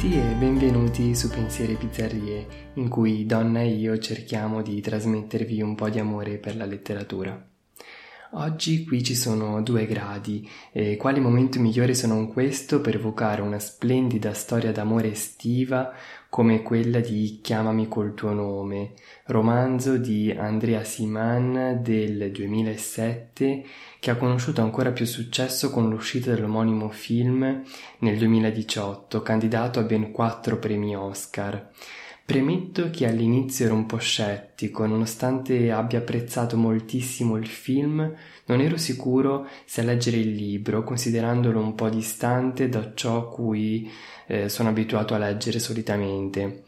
tutti e benvenuti su Pensieri Pizzerrie, in cui Donna e io cerchiamo di trasmettervi un po' di amore per la letteratura. Oggi qui ci sono due gradi e quali momento migliore se non questo per evocare una splendida storia d'amore estiva come quella di Chiamami col tuo nome, romanzo di Andrea Siman del 2007 che ha conosciuto ancora più successo con l'uscita dell'omonimo film nel 2018, candidato a ben quattro premi Oscar. Premetto che all'inizio ero un po' scettico, nonostante abbia apprezzato moltissimo il film, non ero sicuro se leggere il libro, considerandolo un po' distante da ciò a cui eh, sono abituato a leggere solitamente.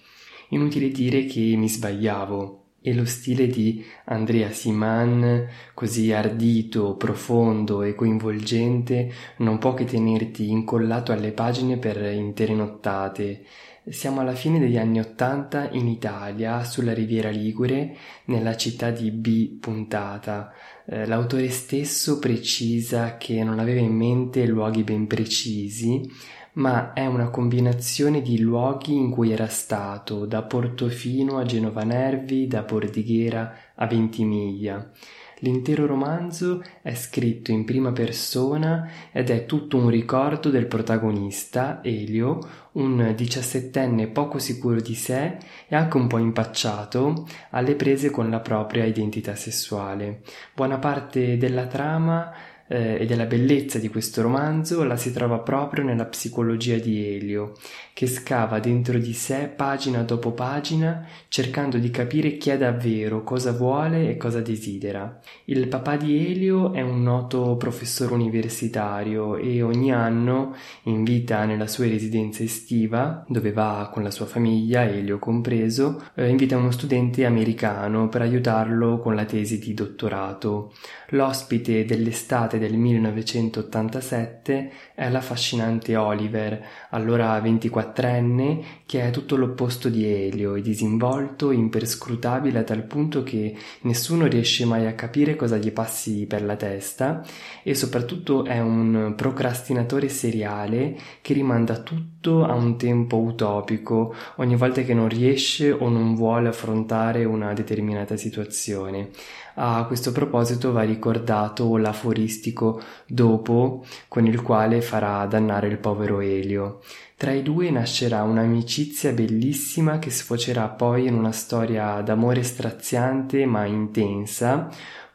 Inutile dire che mi sbagliavo e lo stile di Andrea Siman, così ardito, profondo e coinvolgente, non può che tenerti incollato alle pagine per intere nottate. Siamo alla fine degli anni Ottanta in Italia, sulla Riviera Ligure, nella città di B. Puntata. Eh, l'autore stesso precisa che non aveva in mente luoghi ben precisi, ma è una combinazione di luoghi in cui era stato, da Portofino a Genova Nervi, da Bordighera a Ventimiglia. L'intero romanzo è scritto in prima persona ed è tutto un ricordo del protagonista, Elio, un diciassettenne poco sicuro di sé e anche un po' impacciato alle prese con la propria identità sessuale. Buona parte della trama eh, e della bellezza di questo romanzo la si trova proprio nella psicologia di Elio, che scava dentro di sé pagina dopo pagina cercando di capire chi è davvero, cosa vuole e cosa desidera. Il papà di Elio è un noto professore universitario e ogni anno invita nella sua residenza estiva, dove va con la sua famiglia, Elio compreso, eh, invita uno studente americano per aiutarlo con la tesi di dottorato. L'ospite dell'estate del 1987 è l'affascinante Oliver, allora 24enne, che è tutto l'opposto di Elio, disinvolto, imperscrutabile a tal punto che nessuno riesce mai a capire cosa gli passi per la testa e soprattutto è un procrastinatore seriale che rimanda tutto a un tempo utopico ogni volta che non riesce o non vuole affrontare una determinata situazione. A questo proposito va ricordato l'aforistico dopo con il quale farà dannare il povero Elio. Tra i due nascerà un'amicizia bellissima che sfocerà poi in una storia d'amore straziante ma intensa,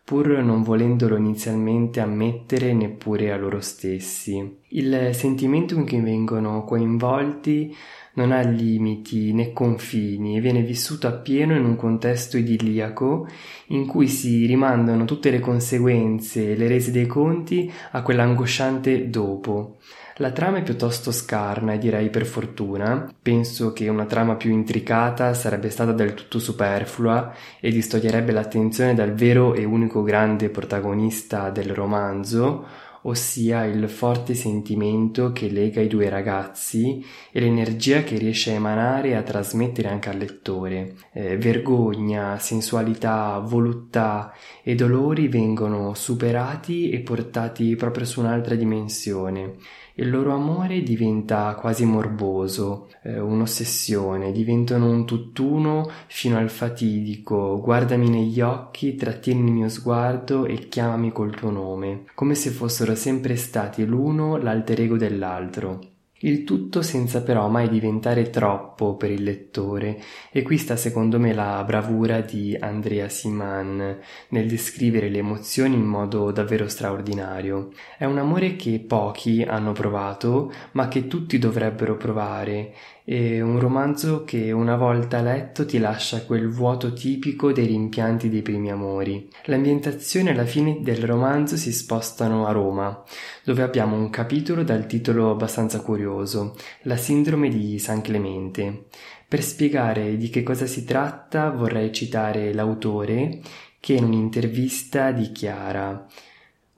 pur non volendolo inizialmente ammettere neppure a loro stessi. Il sentimento in cui vengono coinvolti non ha limiti né confini e viene vissuto appieno in un contesto idilliaco in cui si rimandano tutte le conseguenze e le rese dei conti a quell'angosciante dopo. La trama è piuttosto scarna e direi per fortuna. Penso che una trama più intricata sarebbe stata del tutto superflua e distoglierebbe l'attenzione dal vero e unico grande protagonista del romanzo, ossia il forte sentimento che lega i due ragazzi e l'energia che riesce a emanare e a trasmettere anche al lettore. Eh, vergogna, sensualità, voluttà e dolori vengono superati e portati proprio su un'altra dimensione il loro amore diventa quasi morboso, eh, un'ossessione, diventano un tutt'uno fino al fatidico guardami negli occhi, trattieni il mio sguardo e chiamami col tuo nome, come se fossero sempre stati l'uno l'alter ego dell'altro. Il tutto senza però mai diventare troppo per il lettore e qui sta secondo me la bravura di Andrea Siman nel descrivere le emozioni in modo davvero straordinario. È un amore che pochi hanno provato ma che tutti dovrebbero provare è un romanzo che una volta letto ti lascia quel vuoto tipico dei rimpianti dei primi amori. L'ambientazione alla fine del romanzo si spostano a Roma, dove abbiamo un capitolo dal titolo abbastanza curioso, La sindrome di San Clemente. Per spiegare di che cosa si tratta vorrei citare l'autore che in un'intervista dichiara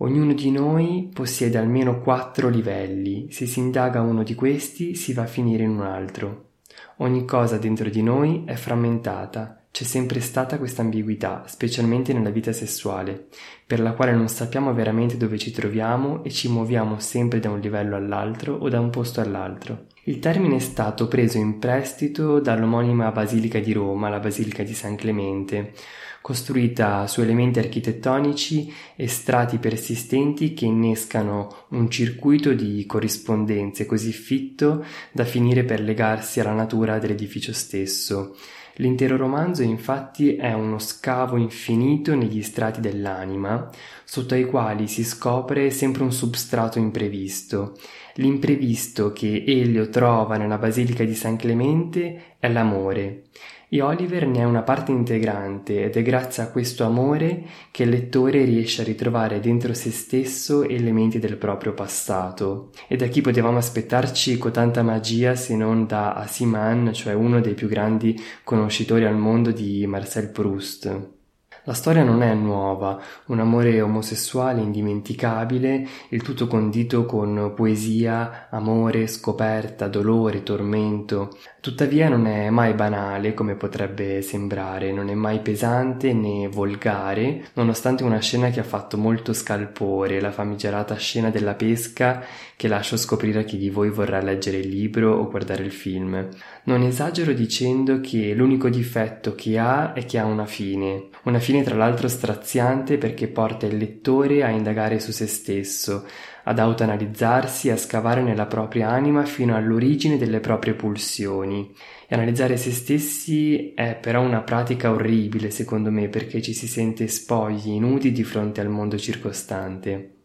Ognuno di noi possiede almeno quattro livelli, se si indaga uno di questi si va a finire in un altro. Ogni cosa dentro di noi è frammentata, c'è sempre stata questa ambiguità, specialmente nella vita sessuale, per la quale non sappiamo veramente dove ci troviamo e ci muoviamo sempre da un livello all'altro o da un posto all'altro. Il termine è stato preso in prestito dall'omonima Basilica di Roma, la Basilica di San Clemente, costruita su elementi architettonici e strati persistenti che innescano un circuito di corrispondenze così fitto da finire per legarsi alla natura dell'edificio stesso. L'intero romanzo infatti è uno scavo infinito negli strati dell'anima, sotto ai quali si scopre sempre un substrato imprevisto. L'imprevisto che Elio trova nella Basilica di San Clemente è l'amore. E Oliver ne è una parte integrante ed è grazie a questo amore che il lettore riesce a ritrovare dentro se stesso elementi del proprio passato. E da chi potevamo aspettarci tanta magia se non da Asiman, cioè uno dei più grandi conoscitori al mondo di Marcel Proust. La storia non è nuova, un amore omosessuale indimenticabile, il tutto condito con poesia, amore, scoperta, dolore, tormento. Tuttavia non è mai banale come potrebbe sembrare, non è mai pesante né volgare, nonostante una scena che ha fatto molto scalpore, la famigerata scena della pesca che lascio scoprire a chi di voi vorrà leggere il libro o guardare il film. Non esagero dicendo che l'unico difetto che ha è che ha una fine, una fine tra l'altro straziante perché porta il lettore a indagare su se stesso, ad autoanalizzarsi, a scavare nella propria anima fino all'origine delle proprie pulsioni. E analizzare se stessi è però una pratica orribile, secondo me, perché ci si sente spogli, nudi di fronte al mondo circostante.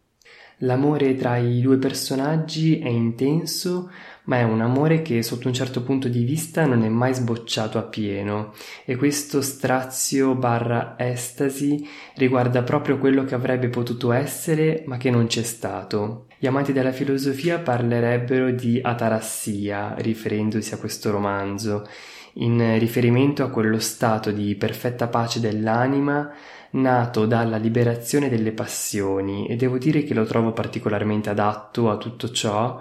L'amore tra i due personaggi è intenso, ma è un amore che sotto un certo punto di vista non è mai sbocciato appieno e questo strazio barra estasi riguarda proprio quello che avrebbe potuto essere ma che non c'è stato. Gli amanti della filosofia parlerebbero di atarassia riferendosi a questo romanzo, in riferimento a quello stato di perfetta pace dell'anima nato dalla liberazione delle passioni e devo dire che lo trovo particolarmente adatto a tutto ciò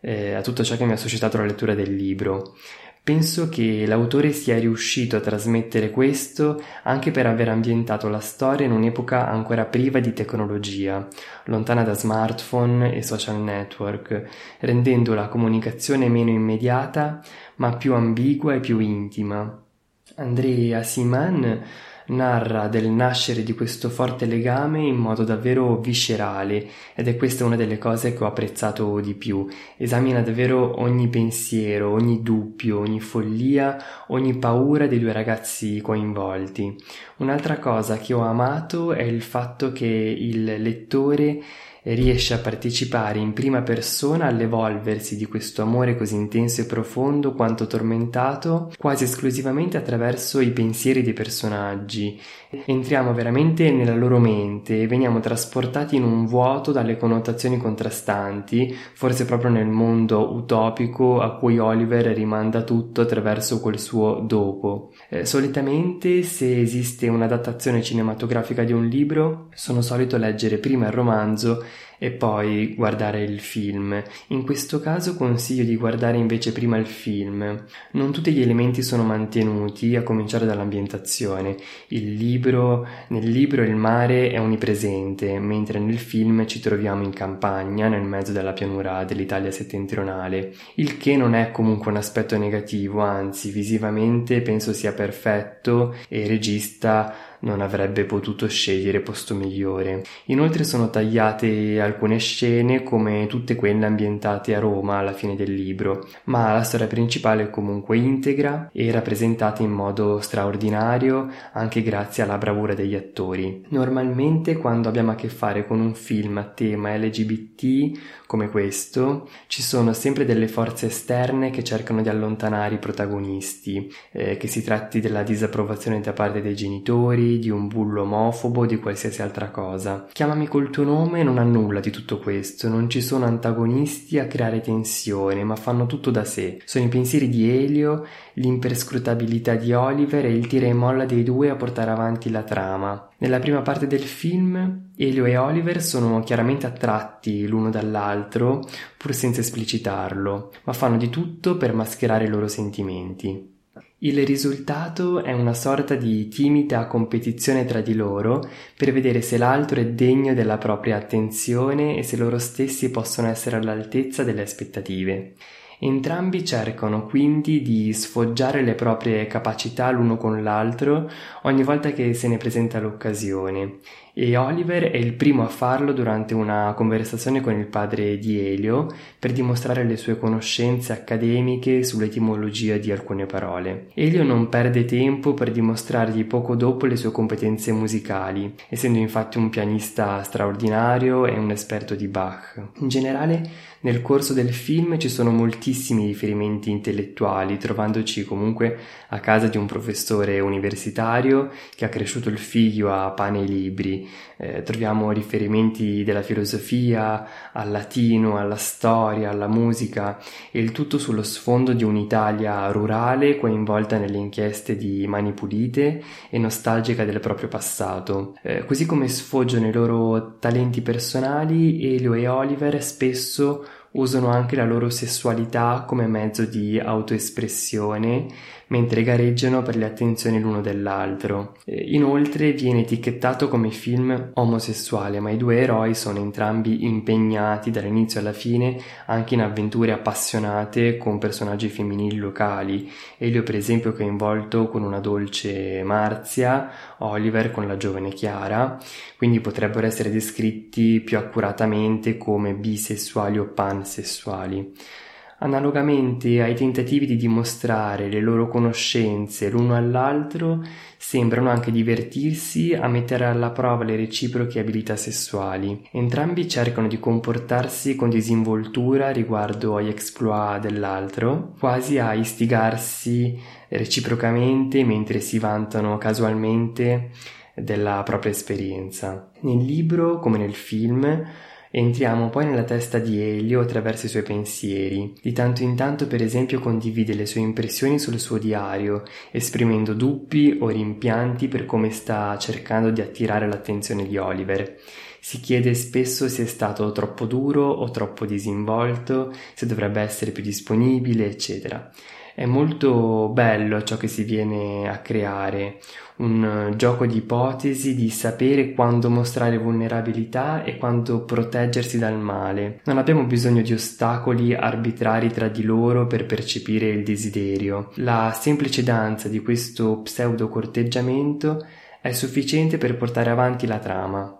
eh, a tutto ciò che mi ha suscitato la lettura del libro. Penso che l'autore sia riuscito a trasmettere questo anche per aver ambientato la storia in un'epoca ancora priva di tecnologia, lontana da smartphone e social network, rendendo la comunicazione meno immediata ma più ambigua e più intima. Andrea Siman narra del nascere di questo forte legame in modo davvero viscerale ed è questa una delle cose che ho apprezzato di più. Esamina davvero ogni pensiero, ogni dubbio, ogni follia, ogni paura dei due ragazzi coinvolti. Un'altra cosa che ho amato è il fatto che il lettore riesce a partecipare in prima persona all'evolversi di questo amore così intenso e profondo quanto tormentato quasi esclusivamente attraverso i pensieri dei personaggi. Entriamo veramente nella loro mente e veniamo trasportati in un vuoto dalle connotazioni contrastanti, forse proprio nel mondo utopico a cui Oliver rimanda tutto attraverso quel suo dopo. Eh, solitamente se esiste un'adattazione cinematografica di un libro, sono solito leggere prima il romanzo e poi guardare il film. In questo caso consiglio di guardare invece prima il film. Non tutti gli elementi sono mantenuti, a cominciare dall'ambientazione. Libro, nel libro il mare è onnipresente, mentre nel film ci troviamo in campagna, nel mezzo della pianura dell'Italia settentrionale, il che non è comunque un aspetto negativo, anzi visivamente penso sia perfetto e il regista non avrebbe potuto scegliere posto migliore. Inoltre sono tagliate alcune scene come tutte quelle ambientate a Roma alla fine del libro, ma la storia principale è comunque integra e rappresentata in modo straordinario anche grazie alla bravura degli attori. Normalmente quando abbiamo a che fare con un film a tema LGBT come questo, ci sono sempre delle forze esterne che cercano di allontanare i protagonisti, eh, che si tratti della disapprovazione da parte dei genitori, di un bullo omofobo, di qualsiasi altra cosa. Chiamami col tuo nome non ha nulla di tutto questo, non ci sono antagonisti a creare tensione, ma fanno tutto da sé. Sono i pensieri di Elio, l'imperscrutabilità di Oliver e il tira e molla dei due a portare avanti la trama. Nella prima parte del film, Elio e Oliver sono chiaramente attratti l'uno dall'altro, pur senza esplicitarlo, ma fanno di tutto per mascherare i loro sentimenti. Il risultato è una sorta di timida competizione tra di loro per vedere se l'altro è degno della propria attenzione e se loro stessi possono essere all'altezza delle aspettative. Entrambi cercano quindi di sfoggiare le proprie capacità l'uno con l'altro ogni volta che se ne presenta l'occasione e Oliver è il primo a farlo durante una conversazione con il padre di Elio per dimostrare le sue conoscenze accademiche sull'etimologia di alcune parole. Elio non perde tempo per dimostrargli poco dopo le sue competenze musicali, essendo infatti un pianista straordinario e un esperto di Bach. In generale, nel corso del film ci sono moltissimi riferimenti intellettuali, trovandoci comunque a casa di un professore universitario che ha cresciuto il figlio a pane e libri, eh, troviamo riferimenti della filosofia, al latino, alla storia, alla musica e il tutto sullo sfondo di un'Italia rurale coinvolta nelle inchieste di Mani Pulite e nostalgica del proprio passato. Eh, così come sfoggiano i loro talenti personali, Elio e Oliver spesso usano anche la loro sessualità come mezzo di autoespressione mentre gareggiano per le attenzioni l'uno dell'altro. Inoltre viene etichettato come film omosessuale, ma i due eroi sono entrambi impegnati dall'inizio alla fine anche in avventure appassionate con personaggi femminili locali. Elio per esempio coinvolto con una dolce Marzia, Oliver con la giovane Chiara, quindi potrebbero essere descritti più accuratamente come bisessuali o pansessuali. Analogamente ai tentativi di dimostrare le loro conoscenze l'uno all'altro, sembrano anche divertirsi a mettere alla prova le reciproche abilità sessuali. Entrambi cercano di comportarsi con disinvoltura riguardo agli exploit dell'altro, quasi a istigarsi reciprocamente mentre si vantano casualmente della propria esperienza. Nel libro, come nel film, Entriamo poi nella testa di Elio attraverso i suoi pensieri. Di tanto in tanto, per esempio, condivide le sue impressioni sul suo diario, esprimendo dubbi o rimpianti per come sta cercando di attirare l'attenzione di Oliver. Si chiede spesso se è stato troppo duro o troppo disinvolto, se dovrebbe essere più disponibile, eccetera. È molto bello ciò che si viene a creare, un gioco di ipotesi, di sapere quando mostrare vulnerabilità e quando proteggersi dal male. Non abbiamo bisogno di ostacoli arbitrari tra di loro per percepire il desiderio. La semplice danza di questo pseudo corteggiamento è sufficiente per portare avanti la trama.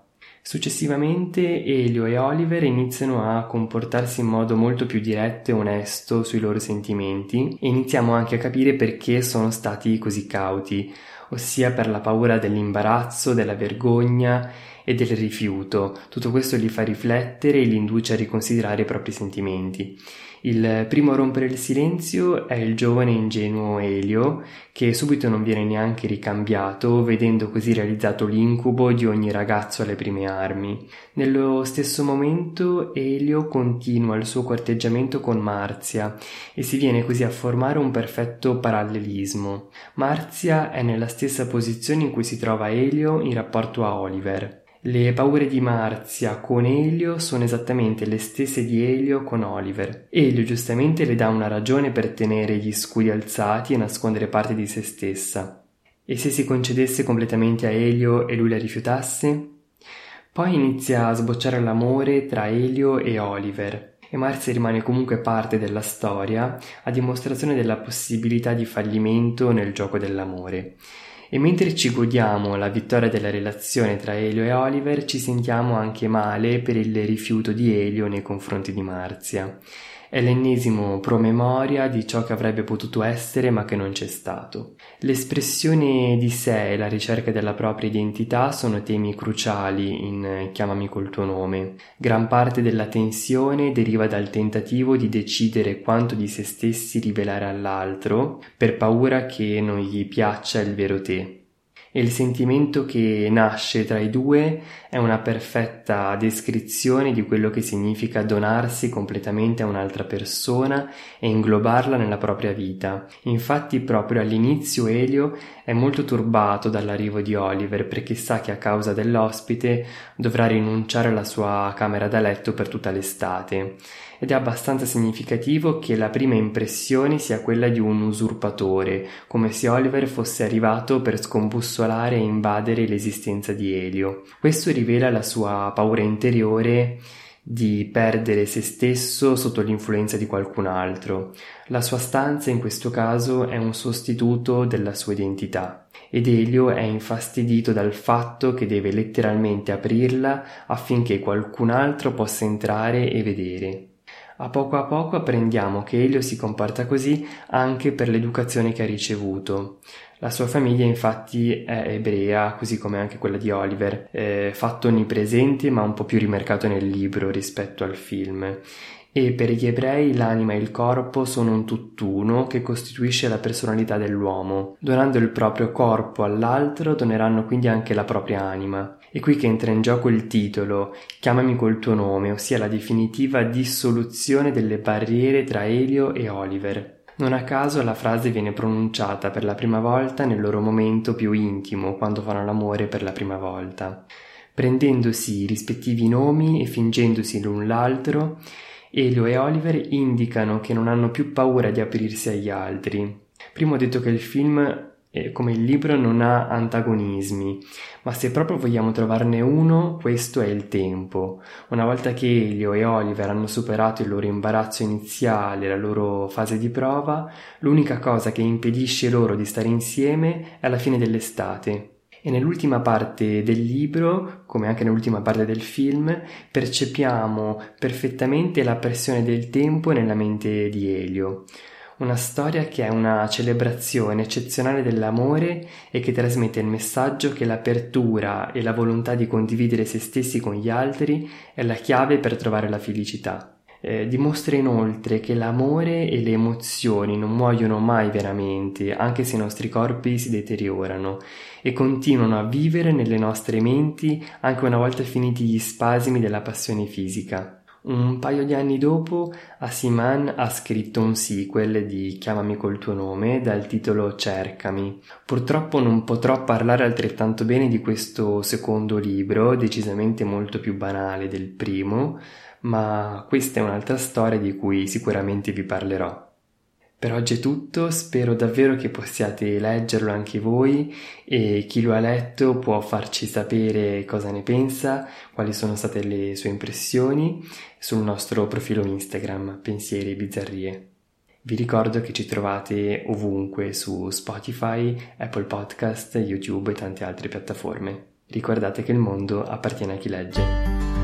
Successivamente Elio e Oliver iniziano a comportarsi in modo molto più diretto e onesto sui loro sentimenti e iniziamo anche a capire perché sono stati così cauti, ossia per la paura dell'imbarazzo, della vergogna e del rifiuto. Tutto questo li fa riflettere e li induce a riconsiderare i propri sentimenti. Il primo a rompere il silenzio è il giovane ingenuo Elio, che subito non viene neanche ricambiato, vedendo così realizzato l'incubo di ogni ragazzo alle prime armi. Nello stesso momento Elio continua il suo corteggiamento con Marzia e si viene così a formare un perfetto parallelismo. Marzia è nella stessa posizione in cui si trova Elio in rapporto a Oliver. Le paure di Marzia con Elio sono esattamente le stesse di Elio con Oliver. Elio giustamente le dà una ragione per tenere gli scudi alzati e nascondere parte di se stessa. E se si concedesse completamente a Elio e lui la rifiutasse? Poi inizia a sbocciare l'amore tra Elio e Oliver. E Marzia rimane comunque parte della storia, a dimostrazione della possibilità di fallimento nel gioco dell'amore. E mentre ci godiamo la vittoria della relazione tra Elio e Oliver, ci sentiamo anche male per il rifiuto di Elio nei confronti di Marzia. È l'ennesimo promemoria di ciò che avrebbe potuto essere ma che non c'è stato. L'espressione di sé e la ricerca della propria identità sono temi cruciali in Chiamami col tuo nome. Gran parte della tensione deriva dal tentativo di decidere quanto di se stessi rivelare all'altro per paura che non gli piaccia il vero te. E il sentimento che nasce tra i due è una perfetta descrizione di quello che significa donarsi completamente a un'altra persona e inglobarla nella propria vita. Infatti proprio all'inizio Elio è molto turbato dall'arrivo di Oliver perché sa che a causa dell'ospite dovrà rinunciare alla sua camera da letto per tutta l'estate ed è abbastanza significativo che la prima impressione sia quella di un usurpatore, come se Oliver fosse arrivato per scombussolare e invadere l'esistenza di Elio. Questo rivela la sua paura interiore di perdere se stesso sotto l'influenza di qualcun altro. La sua stanza in questo caso è un sostituto della sua identità ed Elio è infastidito dal fatto che deve letteralmente aprirla affinché qualcun altro possa entrare e vedere. A poco a poco apprendiamo che Elio si comporta così anche per l'educazione che ha ricevuto. La sua famiglia infatti è ebrea, così come anche quella di Oliver, eh, fatto onnipresente ma un po' più rimarcato nel libro rispetto al film. E per gli ebrei l'anima e il corpo sono un tutt'uno che costituisce la personalità dell'uomo. Donando il proprio corpo all'altro doneranno quindi anche la propria anima. È qui che entra in gioco il titolo Chiamami col tuo nome, ossia la definitiva dissoluzione delle barriere tra Elio e Oliver. Non a caso la frase viene pronunciata per la prima volta nel loro momento più intimo, quando fanno l'amore per la prima volta. Prendendosi i rispettivi nomi e fingendosi l'un l'altro, Elio e Oliver indicano che non hanno più paura di aprirsi agli altri. Prima ho detto che il film come il libro non ha antagonismi, ma se proprio vogliamo trovarne uno, questo è il tempo. Una volta che Elio e Oliver hanno superato il loro imbarazzo iniziale, la loro fase di prova, l'unica cosa che impedisce loro di stare insieme è la fine dell'estate. E nell'ultima parte del libro, come anche nell'ultima parte del film, percepiamo perfettamente la pressione del tempo nella mente di Elio una storia che è una celebrazione eccezionale dell'amore e che trasmette il messaggio che l'apertura e la volontà di condividere se stessi con gli altri è la chiave per trovare la felicità. Eh, dimostra inoltre che l'amore e le emozioni non muoiono mai veramente, anche se i nostri corpi si deteriorano, e continuano a vivere nelle nostre menti anche una volta finiti gli spasimi della passione fisica. Un paio di anni dopo, Asiman ha scritto un sequel di Chiamami col tuo nome dal titolo Cercami. Purtroppo non potrò parlare altrettanto bene di questo secondo libro, decisamente molto più banale del primo, ma questa è un'altra storia di cui sicuramente vi parlerò. Per oggi è tutto, spero davvero che possiate leggerlo anche voi e chi lo ha letto può farci sapere cosa ne pensa, quali sono state le sue impressioni sul nostro profilo Instagram Pensieri e Bizzarrie. Vi ricordo che ci trovate ovunque su Spotify, Apple Podcast, YouTube e tante altre piattaforme. Ricordate che il mondo appartiene a chi legge.